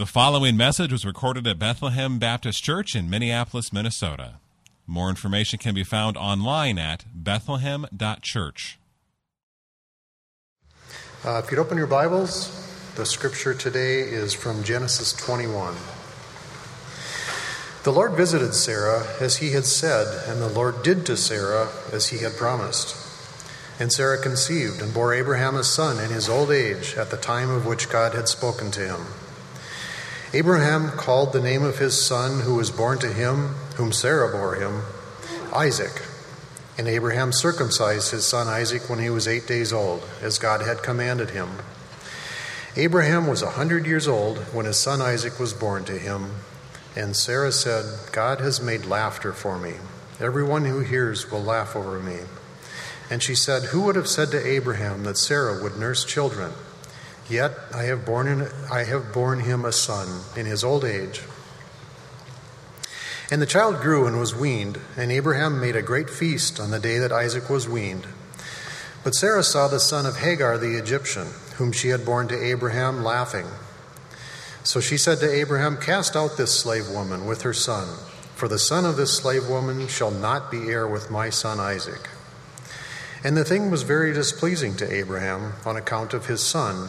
The following message was recorded at Bethlehem Baptist Church in Minneapolis, Minnesota. More information can be found online at bethlehem.church. Uh, if you'd open your Bibles, the scripture today is from Genesis 21. The Lord visited Sarah as he had said, and the Lord did to Sarah as he had promised. And Sarah conceived and bore Abraham a son in his old age at the time of which God had spoken to him. Abraham called the name of his son who was born to him, whom Sarah bore him, Isaac. And Abraham circumcised his son Isaac when he was eight days old, as God had commanded him. Abraham was a hundred years old when his son Isaac was born to him. And Sarah said, God has made laughter for me. Everyone who hears will laugh over me. And she said, Who would have said to Abraham that Sarah would nurse children? Yet I have borne, in, I have borne him a son in his old age. And the child grew and was weaned, and Abraham made a great feast on the day that Isaac was weaned. But Sarah saw the son of Hagar the Egyptian, whom she had borne to Abraham, laughing. So she said to Abraham, Cast out this slave woman with her son, for the son of this slave woman shall not be heir with my son Isaac. And the thing was very displeasing to Abraham on account of his son.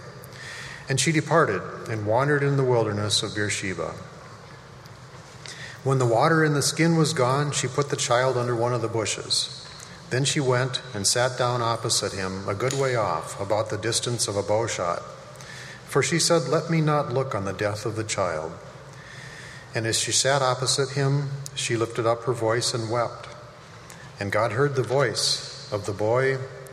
And she departed and wandered in the wilderness of Beersheba. When the water in the skin was gone, she put the child under one of the bushes. Then she went and sat down opposite him, a good way off, about the distance of a bow shot. For she said, Let me not look on the death of the child. And as she sat opposite him, she lifted up her voice and wept. And God heard the voice of the boy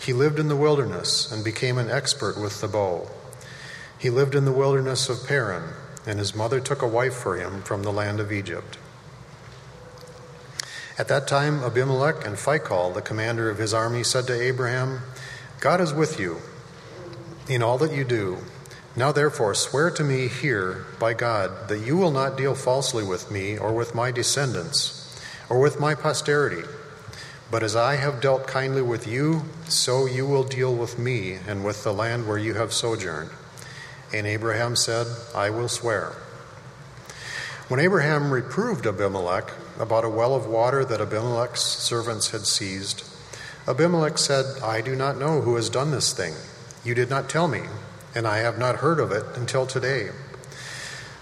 He lived in the wilderness and became an expert with the bow. He lived in the wilderness of Paran, and his mother took a wife for him from the land of Egypt. At that time, Abimelech and Phicol, the commander of his army, said to Abraham, God is with you in all that you do. Now, therefore, swear to me here by God that you will not deal falsely with me or with my descendants or with my posterity but as I have dealt kindly with you, so you will deal with me and with the land where you have sojourned. And Abraham said, I will swear. When Abraham reproved Abimelech about a well of water that Abimelech's servants had seized, Abimelech said, I do not know who has done this thing. You did not tell me, and I have not heard of it until today.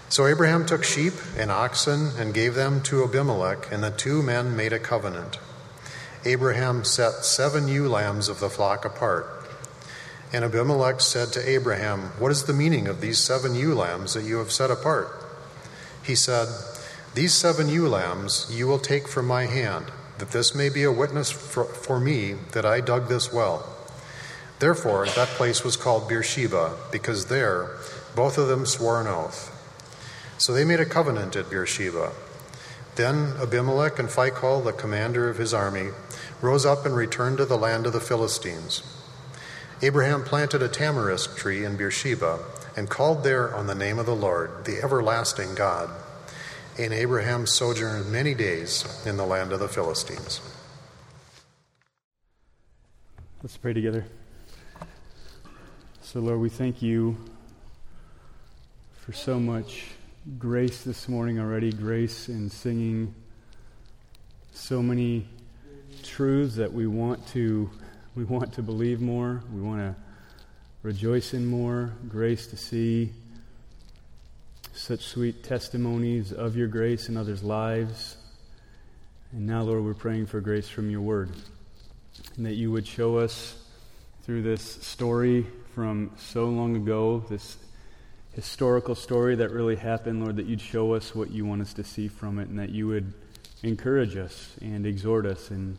So Abraham took sheep and oxen and gave them to Abimelech, and the two men made a covenant. Abraham set seven ewe lambs of the flock apart. And Abimelech said to Abraham, What is the meaning of these seven ewe lambs that you have set apart? He said, These seven ewe lambs you will take from my hand, that this may be a witness for, for me that I dug this well. Therefore, that place was called Beersheba, because there both of them swore an oath. So they made a covenant at Beersheba. Then Abimelech and Phicol, the commander of his army, rose up and returned to the land of the Philistines. Abraham planted a tamarisk tree in Beersheba and called there on the name of the Lord, the everlasting God. And Abraham sojourned many days in the land of the Philistines. Let's pray together. So, Lord, we thank you for so much grace this morning already, grace in singing so many truths that we want to we want to believe more, we want to rejoice in more, grace to see such sweet testimonies of your grace in others' lives. And now, Lord, we're praying for grace from your word. And that you would show us through this story from so long ago, this historical story that really happened, Lord, that you'd show us what you want us to see from it, and that you would encourage us and exhort us and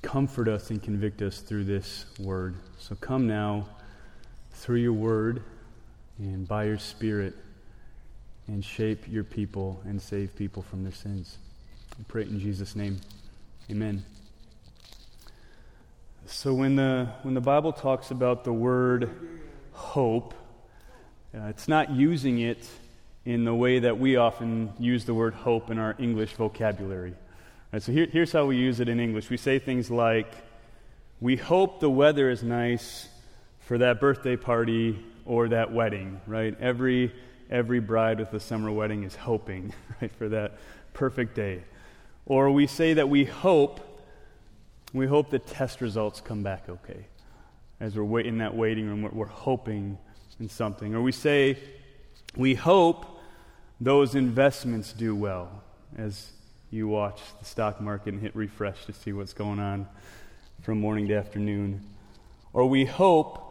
comfort us and convict us through this word. So come now through your word and by your spirit and shape your people and save people from their sins. I pray in Jesus' name. Amen. So when the when the Bible talks about the word hope, uh, it's not using it in the way that we often use the word hope in our English vocabulary. Right, so here, here's how we use it in English. We say things like, "We hope the weather is nice for that birthday party or that wedding." Right? Every every bride with a summer wedding is hoping right for that perfect day. Or we say that we hope, we hope the test results come back okay. As we're wait, in that waiting room, we're, we're hoping in something. Or we say, we hope those investments do well as you watch the stock market and hit refresh to see what's going on from morning to afternoon. Or we hope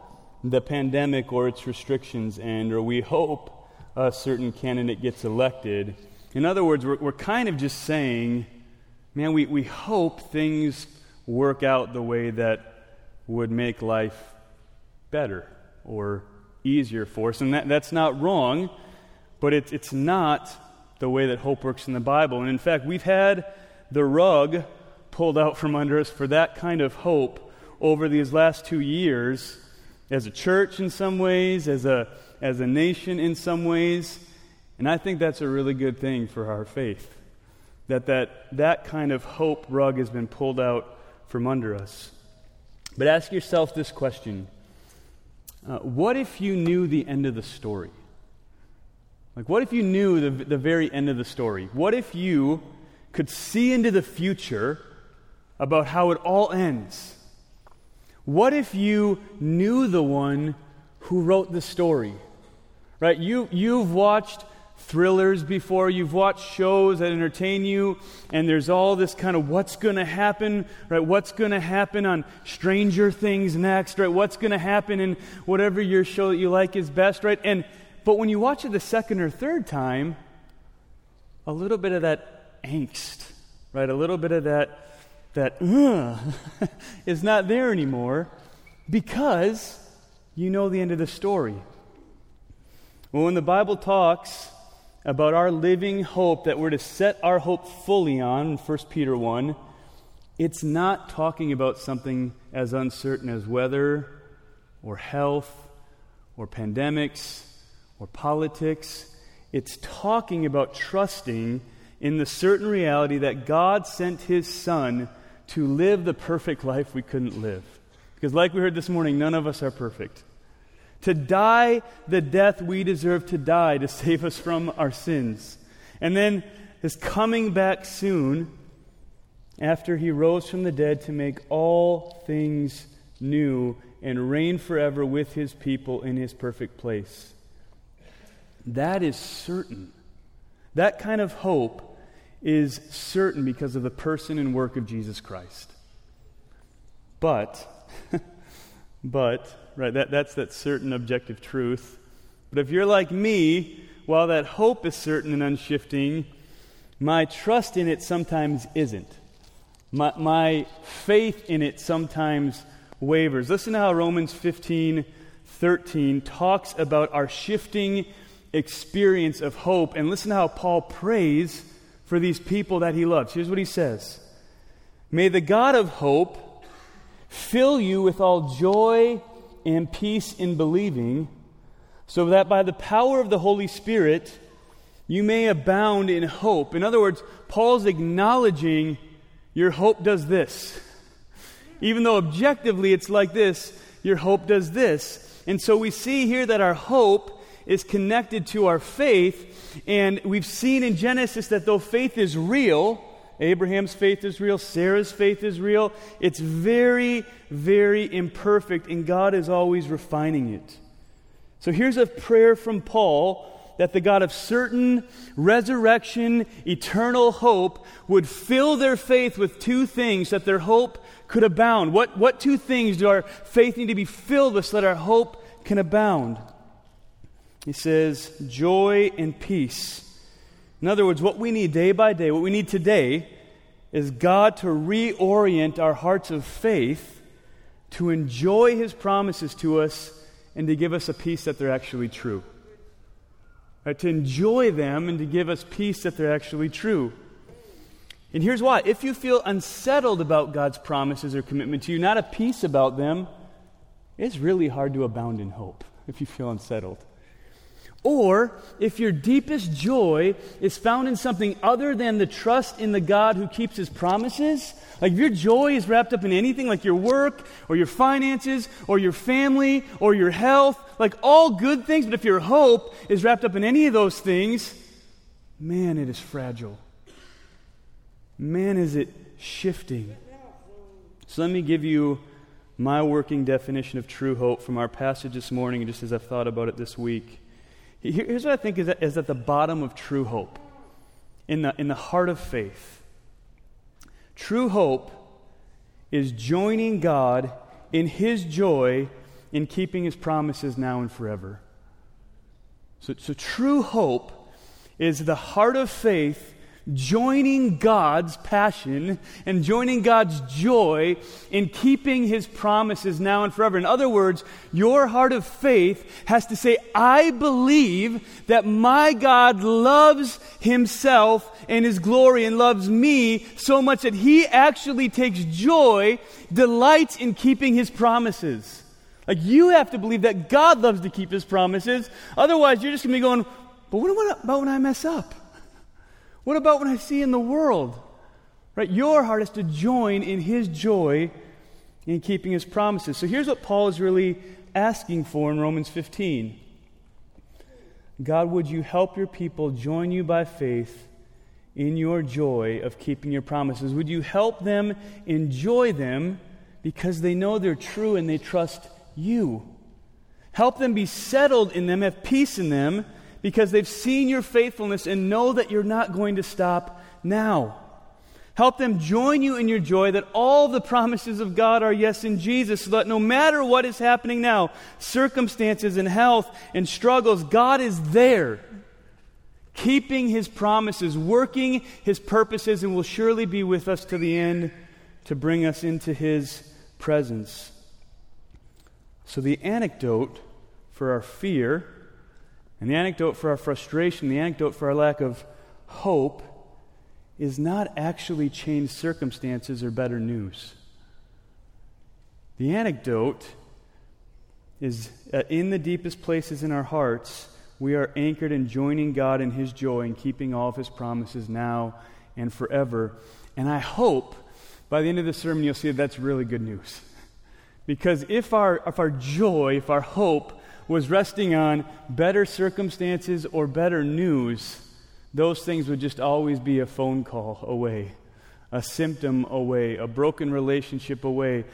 the pandemic or its restrictions end, or we hope a certain candidate gets elected. In other words, we're, we're kind of just saying, man, we, we hope things work out the way that would make life better or easier for us. And that, that's not wrong, but it's, it's not the way that hope works in the Bible. And in fact, we've had the rug pulled out from under us for that kind of hope over these last two years as a church in some ways, as a, as a nation in some ways. And I think that's a really good thing for our faith. That, that that kind of hope rug has been pulled out from under us. But ask yourself this question uh, What if you knew the end of the story? Like, what if you knew the, the very end of the story? What if you could see into the future about how it all ends? What if you knew the one who wrote the story? Right? You, you've watched thrillers before, you've watched shows that entertain you, and there's all this kind of what's going to happen, right? What's going to happen on Stranger Things next, right? What's going to happen in whatever your show that you like is best, right? And but when you watch it the second or third time, a little bit of that angst, right? A little bit of that that is not there anymore because you know the end of the story. Well, when the Bible talks about our living hope that we're to set our hope fully on in 1 Peter 1, it's not talking about something as uncertain as weather or health or pandemics or politics. It's talking about trusting in the certain reality that God sent his Son to live the perfect life we couldn't live. Because, like we heard this morning, none of us are perfect. To die the death we deserve to die to save us from our sins. And then his coming back soon after he rose from the dead to make all things new and reign forever with his people in his perfect place. That is certain. That kind of hope is certain because of the person and work of Jesus Christ. But, but, right, that, that's that certain objective truth. But if you're like me, while that hope is certain and unshifting, my trust in it sometimes isn't. My, my faith in it sometimes wavers. Listen to how Romans 15 13 talks about our shifting experience of hope. And listen to how Paul prays for these people that he loves. Here's what he says May the God of hope fill you with all joy and peace in believing, so that by the power of the Holy Spirit you may abound in hope. In other words, Paul's acknowledging your hope does this. Even though objectively it's like this, your hope does this. And so we see here that our hope is connected to our faith and we've seen in Genesis that though faith is real, Abraham's faith is real, Sarah's faith is real, it's very, very imperfect, and God is always refining it. So here's a prayer from Paul that the God of certain resurrection, eternal hope would fill their faith with two things that their hope could abound. What, what two things do our faith need to be filled with so that our hope can abound? He says, joy and peace. In other words, what we need day by day, what we need today, is God to reorient our hearts of faith to enjoy His promises to us and to give us a peace that they're actually true. Right? To enjoy them and to give us peace that they're actually true. And here's why if you feel unsettled about God's promises or commitment to you, not a peace about them, it's really hard to abound in hope if you feel unsettled. Or if your deepest joy is found in something other than the trust in the God who keeps his promises, like if your joy is wrapped up in anything like your work or your finances or your family or your health, like all good things, but if your hope is wrapped up in any of those things, man, it is fragile. Man, is it shifting. So let me give you my working definition of true hope from our passage this morning, just as I've thought about it this week. Here's what I think is at, is at the bottom of true hope, in the, in the heart of faith. True hope is joining God in His joy in keeping His promises now and forever. So, so true hope is the heart of faith joining God's passion and joining God's joy in keeping his promises now and forever. In other words, your heart of faith has to say, I believe that my God loves himself and his glory and loves me so much that he actually takes joy, delights in keeping his promises. Like you have to believe that God loves to keep his promises. Otherwise, you're just going to be going, but what about when I mess up? What about when I see in the world? Right? Your heart is to join in his joy in keeping his promises. So here's what Paul is really asking for in Romans 15 God, would you help your people join you by faith in your joy of keeping your promises? Would you help them enjoy them because they know they're true and they trust you? Help them be settled in them, have peace in them because they've seen your faithfulness and know that you're not going to stop now. Help them join you in your joy that all the promises of God are yes in Jesus, so that no matter what is happening now, circumstances and health and struggles, God is there, keeping his promises, working his purposes, and will surely be with us to the end to bring us into his presence. So, the anecdote for our fear and the anecdote for our frustration, the anecdote for our lack of hope, is not actually changed circumstances or better news. The anecdote is uh, in the deepest places in our hearts, we are anchored in joining God in His joy and keeping all of His promises now and forever. And I hope by the end of the sermon you'll see that that's really good news. Because if our, if our joy, if our hope was resting on better circumstances or better news, those things would just always be a phone call away, a symptom away, a broken relationship away,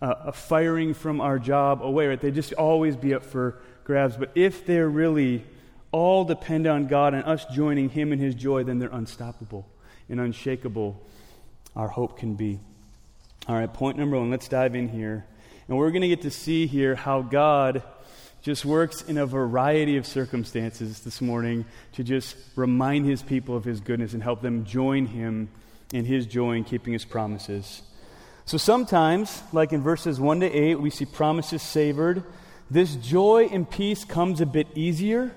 a, a firing from our job away. Right? They just always be up for grabs. But if they're really all depend on God and us joining Him in His joy, then they're unstoppable and unshakable. Our hope can be. All right, point number one. Let's dive in here. And we're going to get to see here how God just works in a variety of circumstances this morning to just remind his people of his goodness and help them join him in his joy in keeping his promises. So sometimes, like in verses 1 to 8, we see promises savored. This joy and peace comes a bit easier.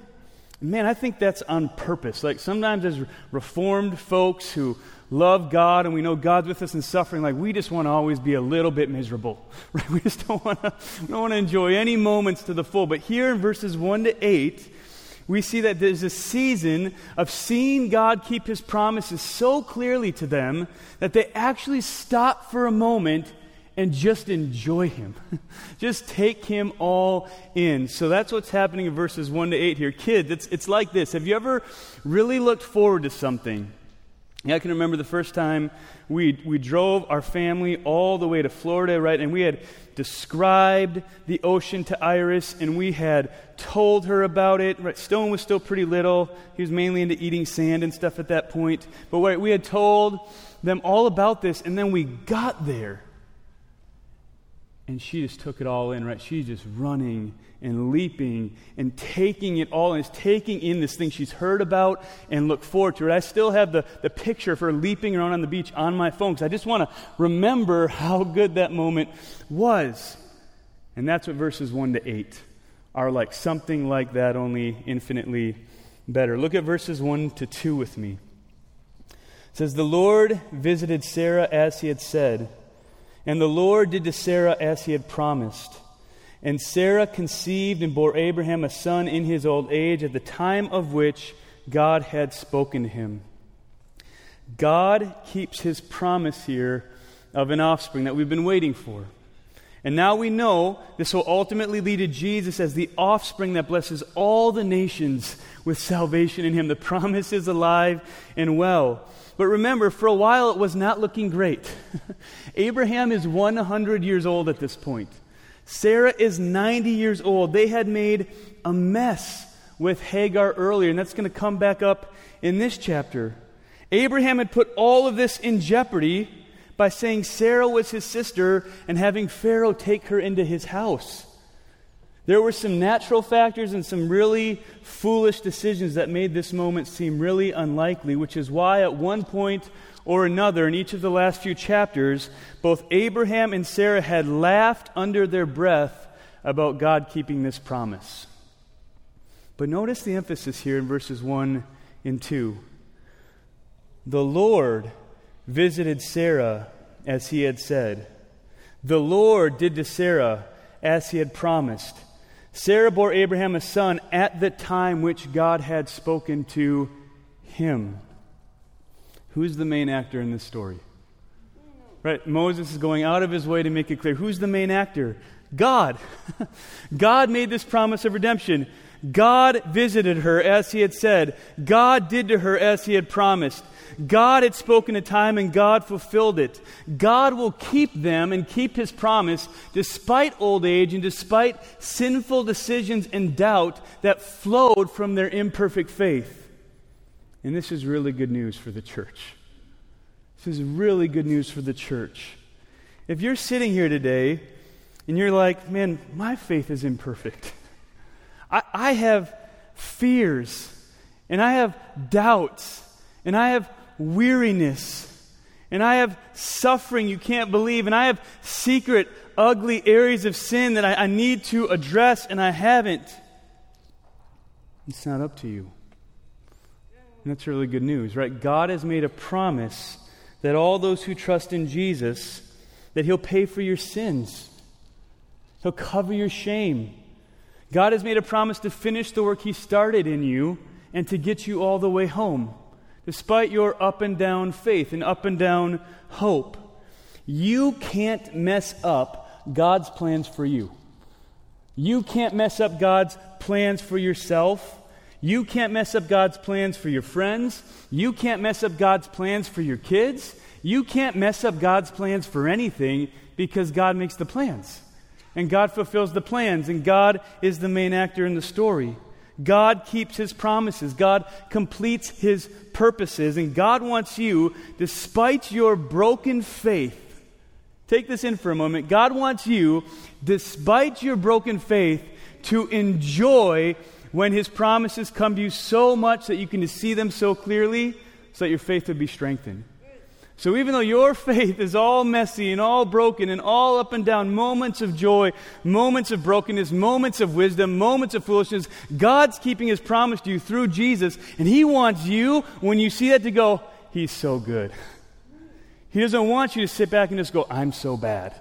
Man, I think that's on purpose. Like sometimes as reformed folks who love God and we know God's with us in suffering, like we just want to always be a little bit miserable. Right? We just don't want to don't want to enjoy any moments to the full. But here in verses 1 to 8, we see that there's a season of seeing God keep his promises so clearly to them that they actually stop for a moment and just enjoy him. just take him all in. So that's what's happening in verses 1 to 8 here. Kids, it's, it's like this. Have you ever really looked forward to something? I can remember the first time we, we drove our family all the way to Florida, right? And we had described the ocean to Iris and we had told her about it. Right? Stone was still pretty little. He was mainly into eating sand and stuff at that point. But right, we had told them all about this, and then we got there. And she just took it all in, right? She's just running and leaping and taking it all and is taking in this thing she's heard about and look forward to it. I still have the, the picture of her leaping around on the beach on my phone because I just want to remember how good that moment was. And that's what verses 1 to 8 are like something like that, only infinitely better. Look at verses 1 to 2 with me. It says, The Lord visited Sarah as he had said, and the Lord did to Sarah as he had promised. And Sarah conceived and bore Abraham a son in his old age, at the time of which God had spoken to him. God keeps his promise here of an offspring that we've been waiting for. And now we know this will ultimately lead to Jesus as the offspring that blesses all the nations with salvation in him. The promise is alive and well. But remember, for a while it was not looking great. Abraham is 100 years old at this point. Sarah is 90 years old. They had made a mess with Hagar earlier, and that's going to come back up in this chapter. Abraham had put all of this in jeopardy by saying Sarah was his sister and having Pharaoh take her into his house. There were some natural factors and some really foolish decisions that made this moment seem really unlikely, which is why at one point or another in each of the last few chapters, both Abraham and Sarah had laughed under their breath about God keeping this promise. But notice the emphasis here in verses 1 and 2. The Lord visited Sarah as he had said. The Lord did to Sarah as he had promised. Sarah bore Abraham a son at the time which God had spoken to him. Who's the main actor in this story? Right? Moses is going out of his way to make it clear. Who's the main actor? God. God made this promise of redemption. God visited her as he had said. God did to her as he had promised. God had spoken a time and God fulfilled it. God will keep them and keep his promise despite old age and despite sinful decisions and doubt that flowed from their imperfect faith. And this is really good news for the church. This is really good news for the church. If you're sitting here today and you're like, man, my faith is imperfect, I, I have fears and I have doubts and I have weariness and I have suffering you can't believe, and I have secret, ugly areas of sin that I, I, need to address, and I haven't. It's not up to you. And that's really good news, right? God has made a promise that all those who trust in Jesus, that He'll pay for your sins. He'll cover your shame. God has made a promise to finish the work He started in you and to get you all the way home, despite your up and down faith and up and down hope. You can't mess up God's plans for you. You can't mess up God's plans for yourself. You can't mess up God's plans for your friends. You can't mess up God's plans for your kids. You can't mess up God's plans for anything because God makes the plans. And God fulfills the plans, and God is the main actor in the story. God keeps his promises. God completes his purposes. And God wants you, despite your broken faith, take this in for a moment. God wants you, despite your broken faith, to enjoy when his promises come to you so much that you can see them so clearly so that your faith would be strengthened. So even though your faith is all messy and all broken and all up and down, moments of joy, moments of brokenness, moments of wisdom, moments of foolishness, God's keeping his promise to you through Jesus, and he wants you, when you see that, to go, He's so good. He doesn't want you to sit back and just go, I'm so bad.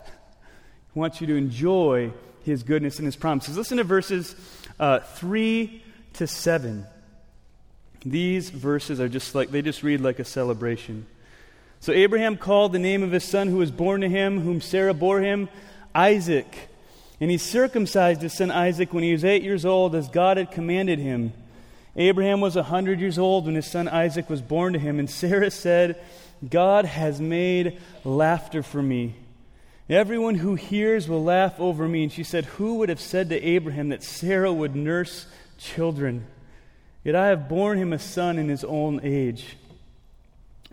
He wants you to enjoy his goodness and his promises. Listen to verses uh, 3 to 7. These verses are just like, they just read like a celebration. So Abraham called the name of his son who was born to him, whom Sarah bore him, Isaac. And he circumcised his son Isaac when he was eight years old, as God had commanded him. Abraham was a 100 years old when his son Isaac was born to him, and Sarah said, God has made laughter for me. Everyone who hears will laugh over me. And she said, Who would have said to Abraham that Sarah would nurse children? Yet I have borne him a son in his own age.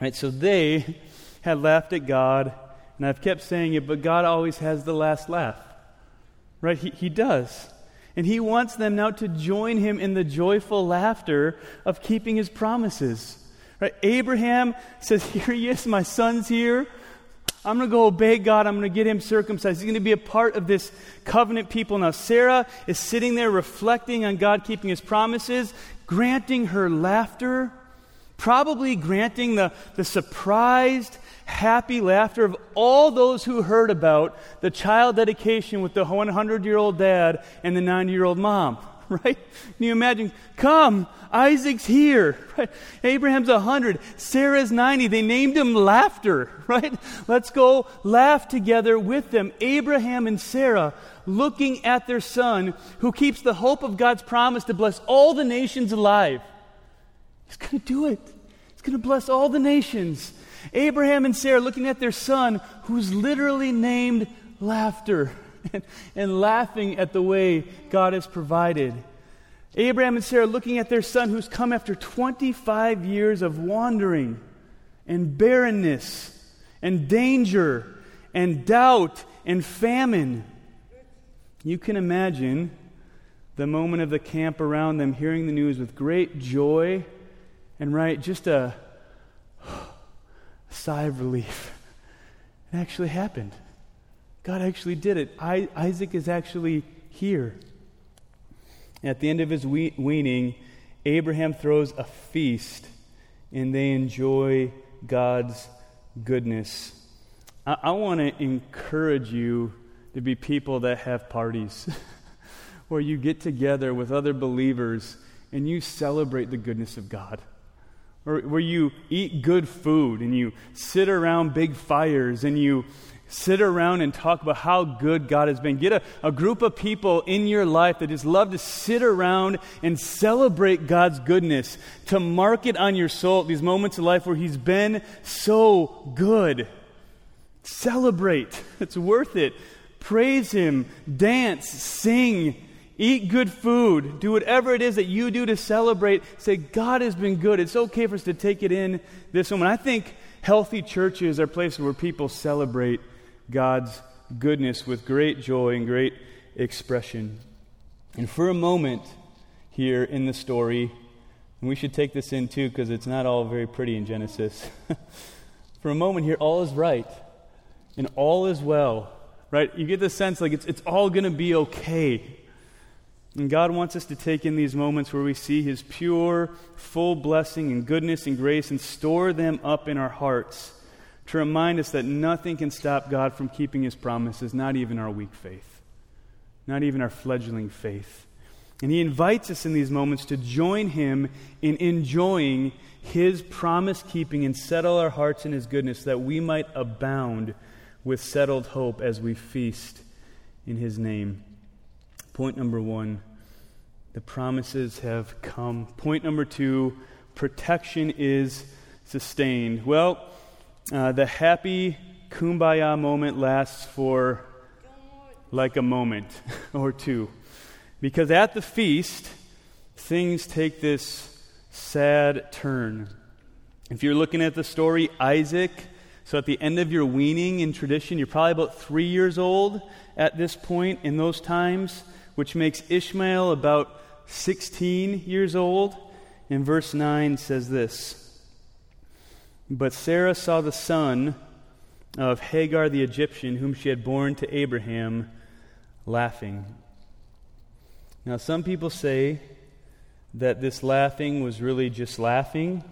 Right, so they had laughed at God, and I've kept saying it, but God always has the last laugh. Right? He, he does. And he wants them now to join him in the joyful laughter of keeping his promises. Right? Abraham says, Here he is, my son's here. I'm going to go obey God. I'm going to get him circumcised. He's going to be a part of this covenant people. Now, Sarah is sitting there reflecting on God keeping his promises, granting her laughter, probably granting the, the surprised, happy laughter of all those who heard about the child dedication with the 100 year old dad and the 90 year old mom. Right? Can you imagine? Come, Isaac's here. Right? Abraham's 100, Sarah's 90. They named him Laughter. Right? Let's go laugh together with them. Abraham and Sarah looking at their son who keeps the hope of God's promise to bless all the nations alive. He's going to do it. He's going to bless all the nations. Abraham and Sarah looking at their son, who's literally named Laughter, and, laughing at the way God has provided. Abraham and Sarah looking at their son, who's come after 25 years of wandering and barrenness and danger and doubt and famine. You can imagine the moment of the camp around them hearing the news with great joy and, right, just a sigh of relief. It actually happened. God actually did it. I, Isaac is actually here. At the end of his we- weaning, Abraham throws a feast and they enjoy God's goodness. I, I want to encourage you to be people that have parties where you get together with other believers and you celebrate the goodness of God where you eat good food and you sit around big fires and you sit around and talk about how good God has been. Get a, a group of people in your life that just love to sit around and celebrate God's goodness, to mark it on your soul these moments of life where He's been so good. Celebrate. It's worth it. Praise Him, dance, sing, Eat good food. Do whatever it is that you do to celebrate. Say, God has been good. It's okay for us to take it in this moment. I think healthy churches are places where people celebrate God's goodness with great joy and great expression. And for a moment here in the story, and we should take this in too because it's not all very pretty in Genesis. for a moment here, all is right and all is well, right? You get the sense like it's, it's all going to be okay. And God wants us to take in these moments where we see His pure, full blessing and goodness and grace and store them up in our hearts to remind us that nothing can stop God from keeping His promises, not even our weak faith, not even our fledgling faith. And He invites us in these moments to join Him in enjoying His promise keeping and settle our hearts in His goodness that we might abound with settled hope as we feast in His name. Point number one the promises have come. Point number two protection is sustained. Well, uh, the happy kumbaya moment lasts for like a moment or two. Because at the feast, things take this sad turn. If you're looking at the story, Isaac, so at the end of your weaning in tradition, you're probably about three years old at this point in those times which makes Ishmael about 16 years old. In verse 9 says this But Sarah saw the son of Hagar the Egyptian, whom she had borne to Abraham, laughing. Now, some people say that this laughing was really just laughing,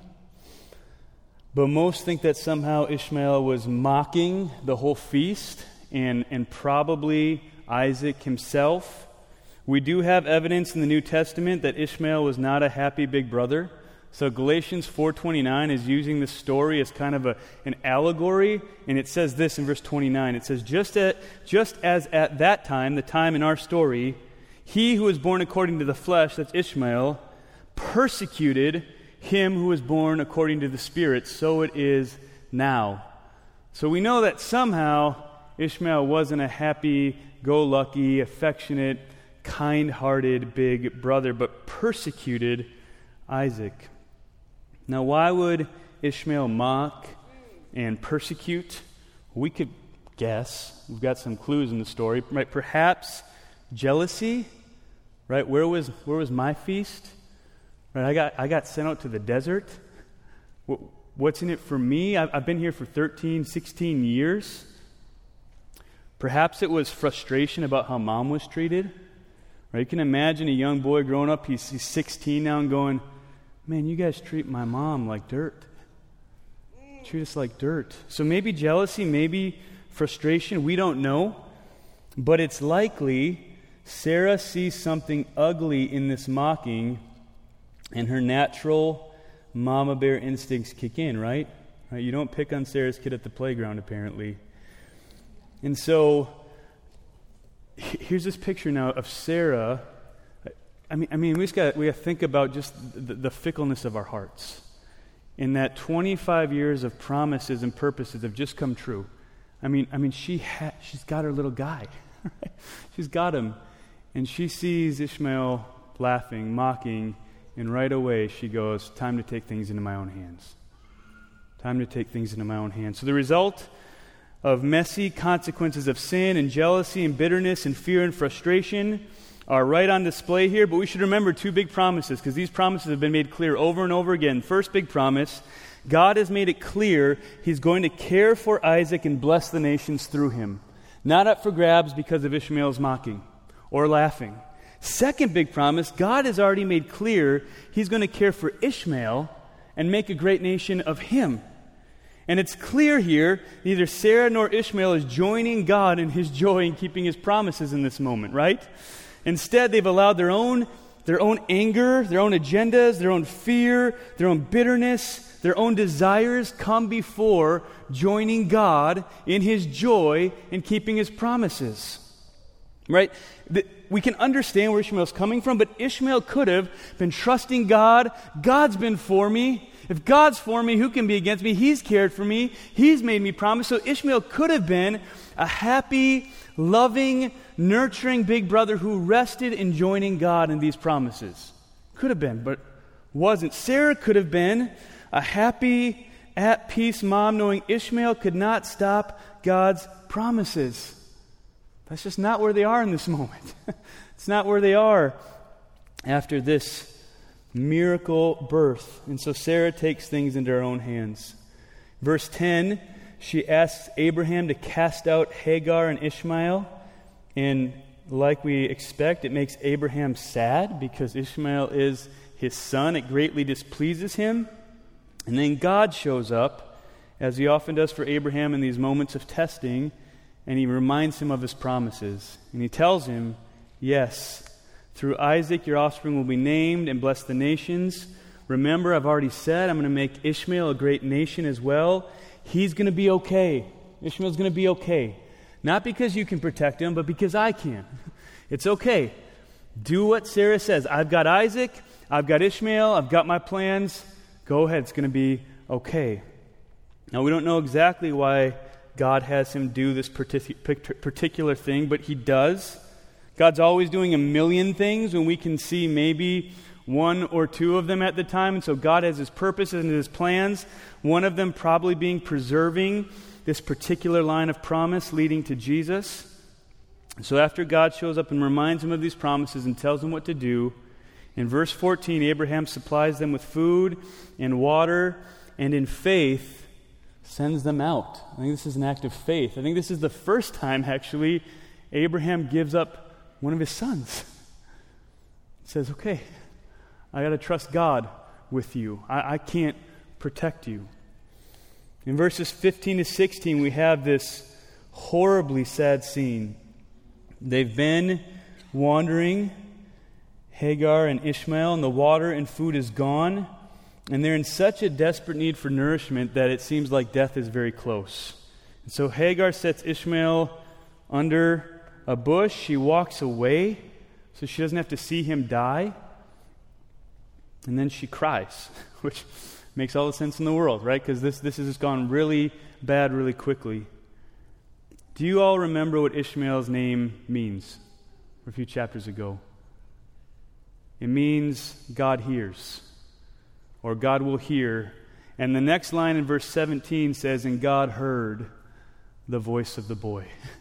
but most think that somehow Ishmael was mocking the whole feast and, and probably Isaac himself. We do have evidence in the New Testament that Ishmael was not a happy big brother. So Galatians 4:29 is using this story as kind of a, an allegory, and it says this in verse 29. It says, just, at, just as at that time, the time in our story, he who was born according to the flesh, that's Ishmael, persecuted him who was born according to the Spirit, so it is now. So we know that somehow Ishmael wasn't a happy, go lucky, affectionate, kind hearted big brother, but persecuted Isaac. Now, why would Ishmael mock and persecute? We could guess. We've got some clues in the story. Right? Perhaps jealousy. Right? Where was, where was my feast? Right? I got, I got sent out to the desert. What's in it for me? I've, I've been here for 13, 16 years. Perhaps it was frustration about how mom was treated. Right? You can imagine a young boy growing up, he's, he's 16 now, and going, Man, you guys treat my mom like dirt. Treat us like dirt. So maybe jealousy, maybe frustration, we don't know. But it's likely Sarah sees something ugly in this mocking, and her natural mama bear instincts kick in, right? right? You don't pick on Sarah's kid at the playground, apparently. And so here's this picture now of Sarah. I mean, I mean we just got we to think about just the, the, fickleness of our hearts. In that 25 years of promises and purposes have just come true. I mean, I mean, she ha- she's got her little guy. Right? she's got him, and she sees Ishmael laughing, mocking, and right away she goes, "Time to take things into my own hands. Time to take things into my own hands." So the result of messy consequences of sin and jealousy and bitterness and fear and frustration are right on display here, but we should remember two big promises because these promises have been made clear over and over again. First big promise God has made it clear He's going to care for Isaac and bless the nations through him. Not up for grabs because of Ishmael's mocking or laughing. Second big promise God has already made clear He's going to care for Ishmael and make a great nation of him. And it's clear here, neither Sarah nor Ishmael is joining God in his joy in keeping his promises in this moment, right? Instead, they've allowed their own, their own anger, their own agendas, their own fear, their own bitterness, their own desires come before joining God in his joy in keeping his promises. Right? We can understand where Ishmael's coming from, but Ishmael could have been trusting God. God's been for me. If God's for me, who can be against me? He's cared for me, He's made me promise. So Ishmael could have been a happy, loving, nurturing big brother who rested in joining God in these promises. Could have been, but wasn't. Sarah could have been a happy, at peace mom knowing Ishmael could not stop God's promises. That's just not where they are in this moment. it's not where they are after this miracle birth. And so Sarah takes things into her own hands. Verse 10, she asks Abraham to cast out Hagar and Ishmael. And like we expect, it makes Abraham sad because Ishmael is his son. It greatly displeases him. And then God shows up, as he often does for Abraham in these moments of testing, and he reminds him of his promises. And he tells him, Yes, through Isaac, your offspring will be named and bless the nations. Remember, I've already said I'm going to make Ishmael a great nation as well. He's going to be okay. Ishmael's going to be okay. Not because you can protect him, but because I can. It's okay. Do what Sarah says. I've got Isaac, I've got Ishmael, I've got my plans. Go ahead, it's going to be okay. Now, we don't know exactly why God has him do this particular thing, but he does. God's always doing a million things when we can see maybe one or two of them at the time. And so God has his purposes and his plans, one of them probably being preserving this particular line of promise leading to Jesus. So after God shows up and reminds him of these promises and tells him what to do, in verse 14, Abraham supplies them with food and water, and in faith sends them out. I think this is an act of faith. I think this is the first time, actually, Abraham gives up one of his sons. says, Okay, I got to trust God with you. I, I can't protect you. In verses 15 to 16, we have this horribly sad scene. They've been wandering, Hagar and Ishmael, and the water and food is gone. And they're in such a desperate need for nourishment that it seems like death is very close. And so Hagar sets Ishmael under a bush. She walks away so she doesn't have to see him die. And then she cries, which makes all the sense in the world, right? Because this, this has gone really bad really quickly. Do you all remember what Ishmael's name means a few chapters ago? It means God hears, or God will hear. And the next line in verse 17 says, And God heard the voice of the boy.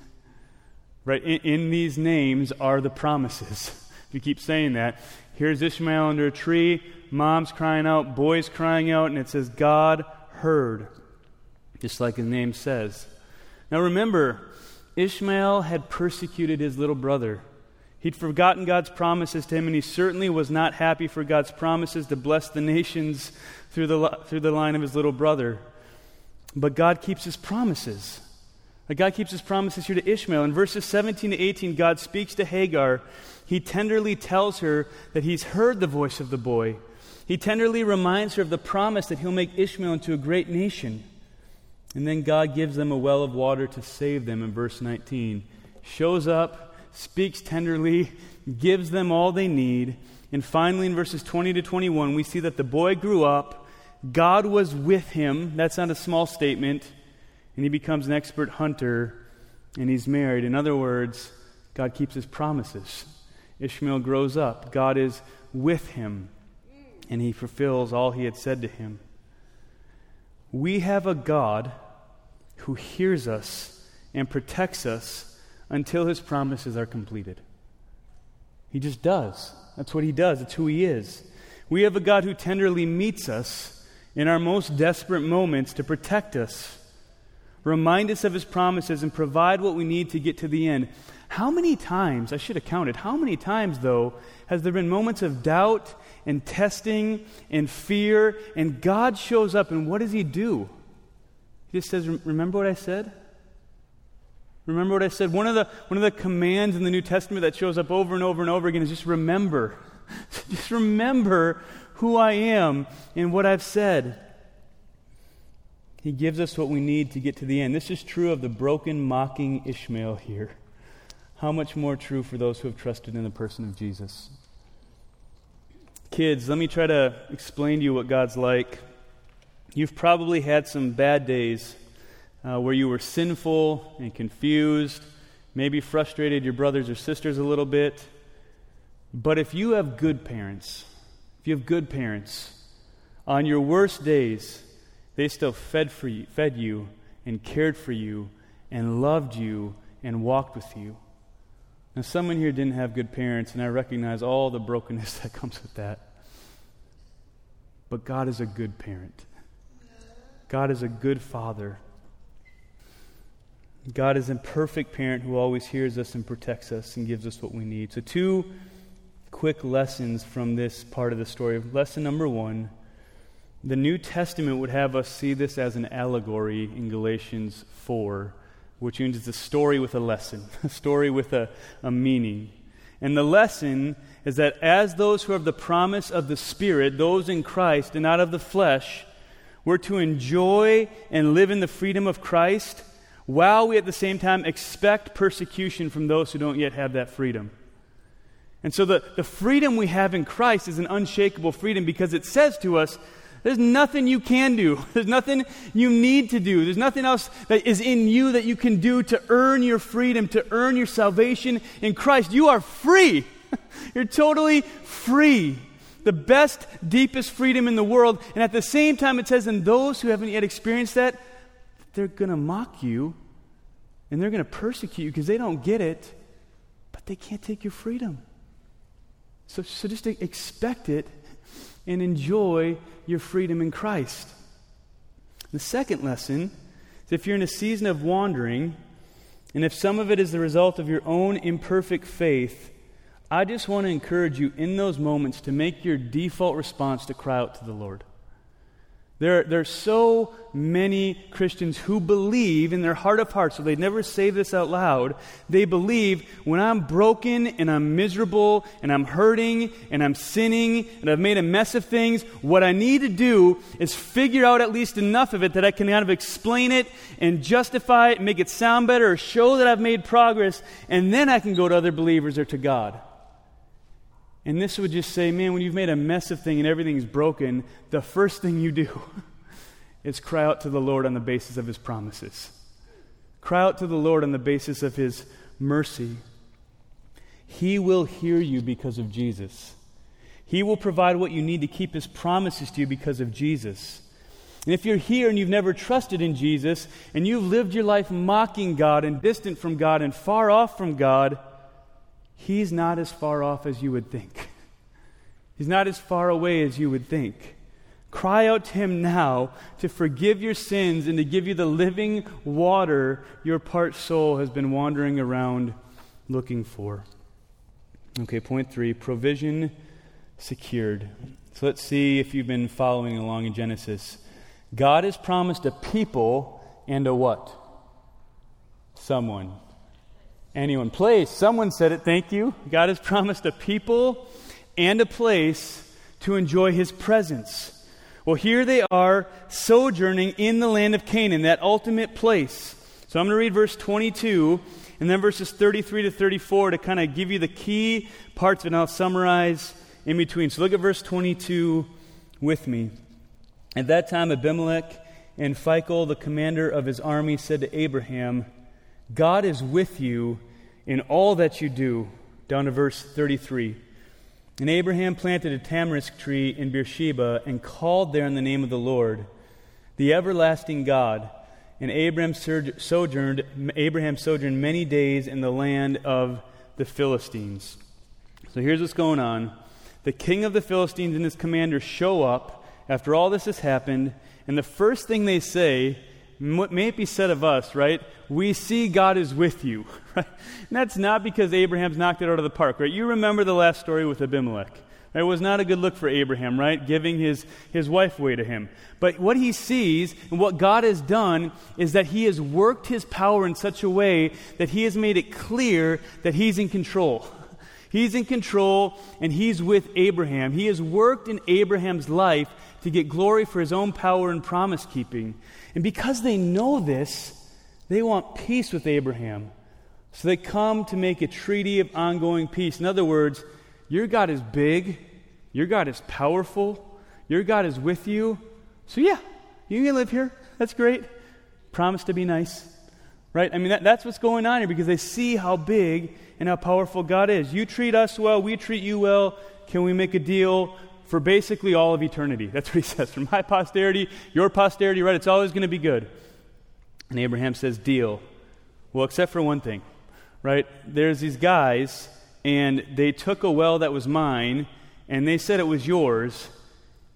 right? In, in, these names are the promises. If you keep saying that, here's Ishmael under a tree, mom's crying out, boy's crying out, and it says, God heard, just like his name says. Now remember, Ishmael had persecuted his little brother. He'd forgotten God's promises to him, and he certainly was not happy for God's promises to bless the nations through the, through the line of his little brother. But God keeps his promises. God keeps his promises here to Ishmael. In verses 17 to 18, God speaks to Hagar. He tenderly tells her that he's heard the voice of the boy. He tenderly reminds her of the promise that he'll make Ishmael into a great nation. And then God gives them a well of water to save them in verse 19. Shows up, speaks tenderly, gives them all they need. And finally, in verses 20 to 21, we see that the boy grew up, God was with him. That's not a small statement. And he becomes an expert hunter, and he's married. In other words, God keeps his promises. Ishmael grows up, God is with him, and he fulfills all he had said to him. We have a God who hears us and protects us until his promises are completed. He just does. That's what he does, that's who he is. We have a God who tenderly meets us in our most desperate moments to protect us, remind us of his promises, and provide what we need to get to the end. How many times, I should have counted, how many times, though, has there been moments of doubt and testing and fear, and God shows up, and what does he do? He just says, Remember what I said? Remember what I said? One of, the, one of the commands in the New Testament that shows up over and over and over again is just remember. just remember who I am and what I've said. He gives us what we need to get to the end. This is true of the broken, mocking Ishmael here. How much more true for those who have trusted in the person of Jesus? Kids, let me try to explain to you what God's like. You've probably had some bad days uh, where you were sinful and confused, maybe frustrated your brothers or sisters a little bit. But if you have good parents, if you have good parents, on your worst days, they still fed, for you, fed you and cared for you and loved you and walked with you. Now, someone here didn't have good parents, and I recognize all the brokenness that comes with that. But God is a good parent. God is a good father. God is a perfect parent who always hears us and protects us and gives us what we need. So, two quick lessons from this part of the story. Lesson number one the New Testament would have us see this as an allegory in Galatians 4, which means it's a story with a lesson, a story with a, a meaning. And the lesson is that as those who have the promise of the Spirit, those in Christ and not of the flesh, we're to enjoy and live in the freedom of Christ while we at the same time expect persecution from those who don't yet have that freedom. And so the, the freedom we have in Christ is an unshakable freedom because it says to us, there's nothing you can do. There's nothing you need to do. There's nothing else that is in you that you can do to earn your freedom, to earn your salvation in Christ. You are free. You're totally free the best, deepest freedom in the world. And at the same time, it says, and those who haven't yet experienced that, they're going to mock you and they're going to persecute you because they don't get it, but they can't take your freedom. So, so just expect it and enjoy your freedom in Christ. The second lesson is if you're in a season of wandering, and if some of it is the result of your own imperfect faith, I just want to encourage you in those moments to make your default response to cry out to the Lord. There, there are so many Christians who believe in their heart of hearts, so they never say this out loud. They believe when I'm broken and I'm miserable and I'm hurting and I'm sinning and I've made a mess of things, what I need to do is figure out at least enough of it that I can kind of explain it and justify it, and make it sound better, or show that I've made progress, and then I can go to other believers or to God. And this would just say, man, when you've made a mess of thing and everything's broken, the first thing you do is cry out to the Lord on the basis of his promises. Cry out to the Lord on the basis of his mercy. He will hear you because of Jesus. He will provide what you need to keep his promises to you because of Jesus. And if you're here and you've never trusted in Jesus and you've lived your life mocking God and distant from God and far off from God, He's not as far off as you would think. He's not as far away as you would think. Cry out to Him now to forgive your sins and to give you the living water your parched soul has been wandering around looking for. Okay, point three provision secured. So let's see if you've been following along in Genesis. God has promised a people and a what? Someone. Anyone. Place. Someone said it. Thank you. God has promised a people and a place to enjoy his presence. Well, here they are sojourning in the land of Canaan, that ultimate place. So I'm going to read verse 22 and then verses 33 to 34 to kind of give you the key parts and I'll summarize in between. So look at verse 22 with me. At that time, Abimelech and Phicol, the commander of his army, said to Abraham, God is with you in all that you do. Down to verse 33. And Abraham planted a tamarisk tree in Beersheba and called there in the name of the Lord, the everlasting God. And Abraham sojourned, Abraham sojourned many days in the land of the Philistines. So here's what's going on. The king of the Philistines and his commander show up after all this has happened, and the first thing they say, what may it be said of us, right? We see God is with you. Right? And that's not because Abraham's knocked it out of the park, right? You remember the last story with Abimelech. It was not a good look for Abraham, right? Giving his, his wife away to him. But what he sees and what God has done is that he has worked his power in such a way that he has made it clear that he's in control. He's in control and he's with Abraham. He has worked in Abraham's life to get glory for his own power and promise keeping. And because they know this, they want peace with Abraham. So they come to make a treaty of ongoing peace. In other words, your God is big, your God is powerful, your God is with you. So, yeah, you can live here. That's great. Promise to be nice. Right? I mean, that, that's what's going on here because they see how big and how powerful God is. You treat us well, we treat you well. Can we make a deal for basically all of eternity. That's what he says. For my posterity, your posterity, right? It's always going to be good. And Abraham says, Deal. Well, except for one thing, right? There's these guys, and they took a well that was mine, and they said it was yours.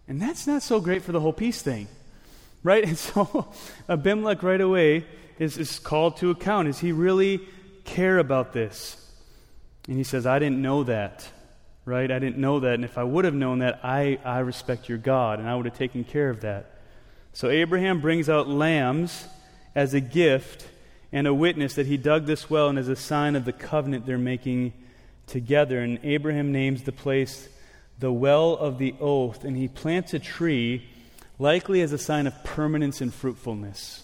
And that's not so great for the whole peace thing, right? And so Abimelech right away is, is called to account. Does he really care about this? And he says, I didn't know that right? I didn't know that. And if I would have known that, I, I respect your God, and I would have taken care of that. So Abraham brings out lambs as a gift and a witness that he dug this well and as a sign of the covenant they're making together. And Abraham names the place the well of the oath, and he plants a tree, likely as a sign of permanence and fruitfulness.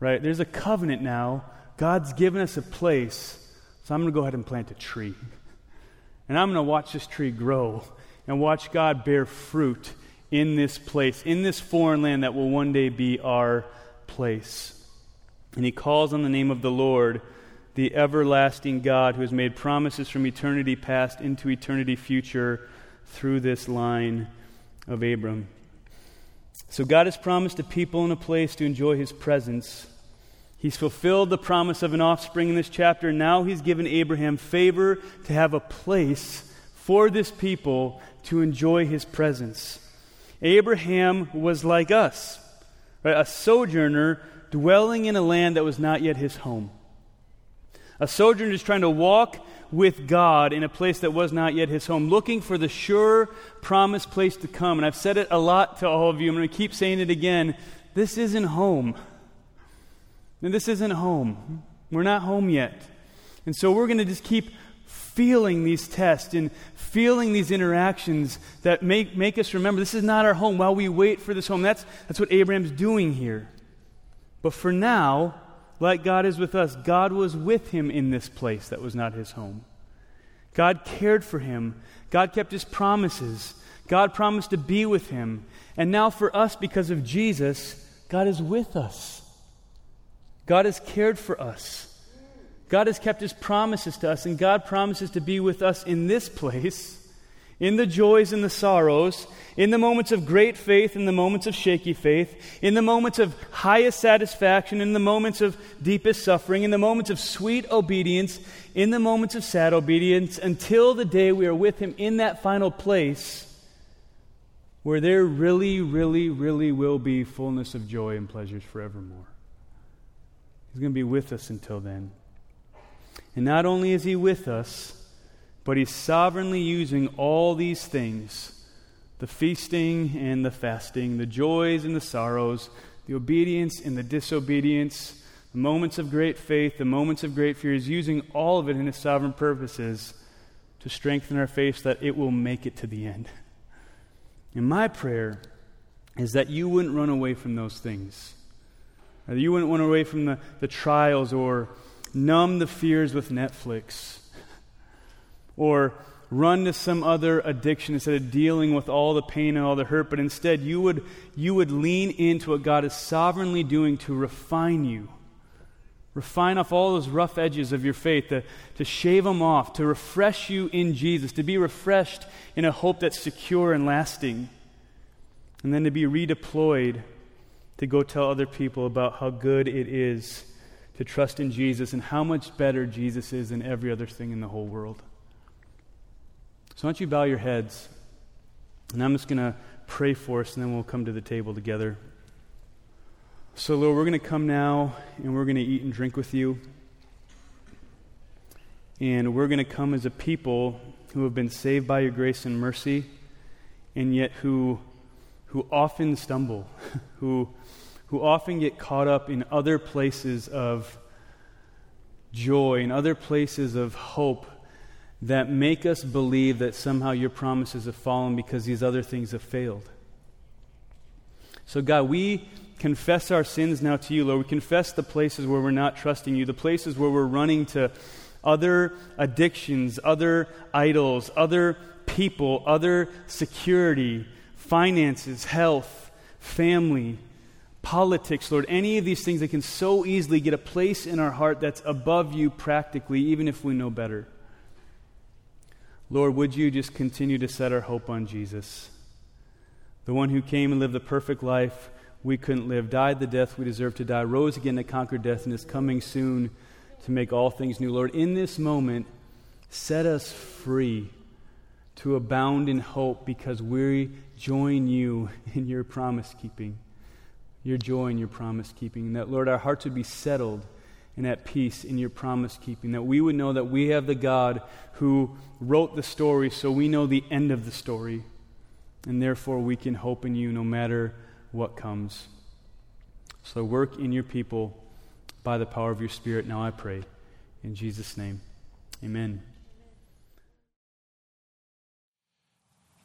Right? There's a covenant now. God's given us a place, so I'm going to go ahead and plant a tree. And I'm going to watch this tree grow and watch God bear fruit in this place, in this foreign land that will one day be our place. And he calls on the name of the Lord, the everlasting God who has made promises from eternity past into eternity future through this line of Abram. So God has promised a people and a place to enjoy his presence. He's fulfilled the promise of an offspring in this chapter. Now he's given Abraham favor to have a place for this people to enjoy his presence. Abraham was like us, right? a sojourner dwelling in a land that was not yet his home. A sojourner is trying to walk with God in a place that was not yet his home, looking for the sure promised place to come. And I've said it a lot to all of you. I'm going to keep saying it again. This isn't home. And this isn't home. We're not home yet. And so we're going to just keep feeling these tests and feeling these interactions that make, make us remember this is not our home while we wait for this home. That's, that's what Abraham's doing here. But for now, like God is with us, God was with him in this place that was not his home. God cared for him. God kept his promises. God promised to be with him. And now, for us, because of Jesus, God is with us. God has cared for us. God has kept his promises to us, and God promises to be with us in this place in the joys and the sorrows, in the moments of great faith, in the moments of shaky faith, in the moments of highest satisfaction, in the moments of deepest suffering, in the moments of sweet obedience, in the moments of sad obedience, until the day we are with Him in that final place where there really, really, really will be fullness of joy and pleasures forevermore. He's going to be with us until then. And not only is He with us, but he's sovereignly using all these things the feasting and the fasting, the joys and the sorrows, the obedience and the disobedience, the moments of great faith, the moments of great fear. He's using all of it in his sovereign purposes to strengthen our faith so that it will make it to the end. And my prayer is that you wouldn't run away from those things. You wouldn't run away from the, the trials or numb the fears with Netflix or run to some other addiction instead of dealing with all the pain and all the hurt, but instead you would, you would lean into what God is sovereignly doing to refine you. Refine off all those rough edges of your faith, to, to shave them off, to refresh you in Jesus, to be refreshed in a hope that's secure and lasting, and then to be redeployed to go tell other people about how good it is to trust in Jesus and how much better Jesus is than every other thing in the whole world. So, why don't you bow your heads? And I'm just going to pray for us, and then we'll come to the table together. So, Lord, we're going to come now, and we're going to eat and drink with you. And we're going to come as a people who have been saved by your grace and mercy, and yet who, who often stumble, who, who often get caught up in other places of joy, in other places of hope that make us believe that somehow your promises have fallen because these other things have failed. So, God, we confess our sins now to you, Lord. We confess the places where we're not trusting you, the places where we're running to other addictions, other idols, other people, other security, finances, health, family, politics, Lord. Any of these things that can so easily get a place in our heart that's above you practically, even if we know better. Lord, would you just continue to set our hope on Jesus? The one who came and lived the perfect life we couldn't live, died the death we deserve to die, rose again to conquer death, and is coming soon to make all things new. Lord, in this moment, set us free to abound in hope because we join you in your promise keeping, your joy in your promise keeping. And that, Lord, our hearts would be settled and at peace in your promise keeping. That we would know that we have the God who wrote the story so we know the end of the story. And therefore we can hope in you no matter what comes. So work in your people by the power of your Spirit. Now I pray. In Jesus' name, amen.